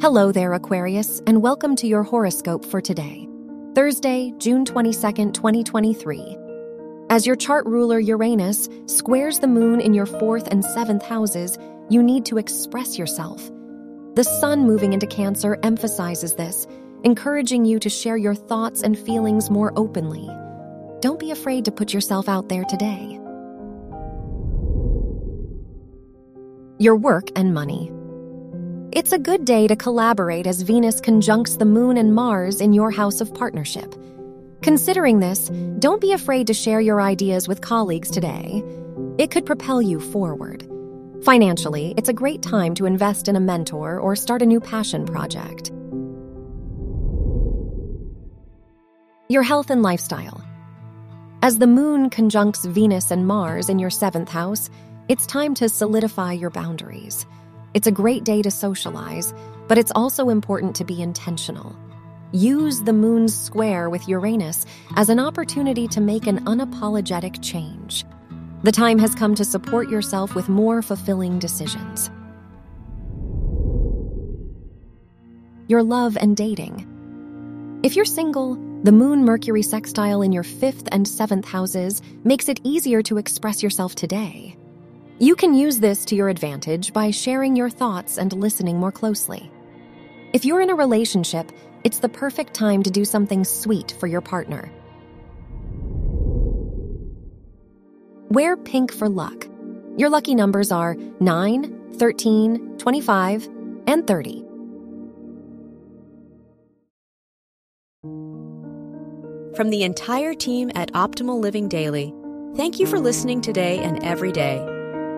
Hello there, Aquarius, and welcome to your horoscope for today, Thursday, June 22nd, 2023. As your chart ruler Uranus squares the moon in your fourth and seventh houses, you need to express yourself. The sun moving into Cancer emphasizes this, encouraging you to share your thoughts and feelings more openly. Don't be afraid to put yourself out there today. Your work and money. It's a good day to collaborate as Venus conjuncts the moon and Mars in your house of partnership. Considering this, don't be afraid to share your ideas with colleagues today. It could propel you forward. Financially, it's a great time to invest in a mentor or start a new passion project. Your health and lifestyle. As the moon conjuncts Venus and Mars in your seventh house, it's time to solidify your boundaries. It's a great day to socialize, but it's also important to be intentional. Use the moon's square with Uranus as an opportunity to make an unapologetic change. The time has come to support yourself with more fulfilling decisions. Your love and dating. If you're single, the Moon Mercury sextile in your fifth and seventh houses makes it easier to express yourself today. You can use this to your advantage by sharing your thoughts and listening more closely. If you're in a relationship, it's the perfect time to do something sweet for your partner. Wear pink for luck. Your lucky numbers are 9, 13, 25, and 30. From the entire team at Optimal Living Daily, thank you for listening today and every day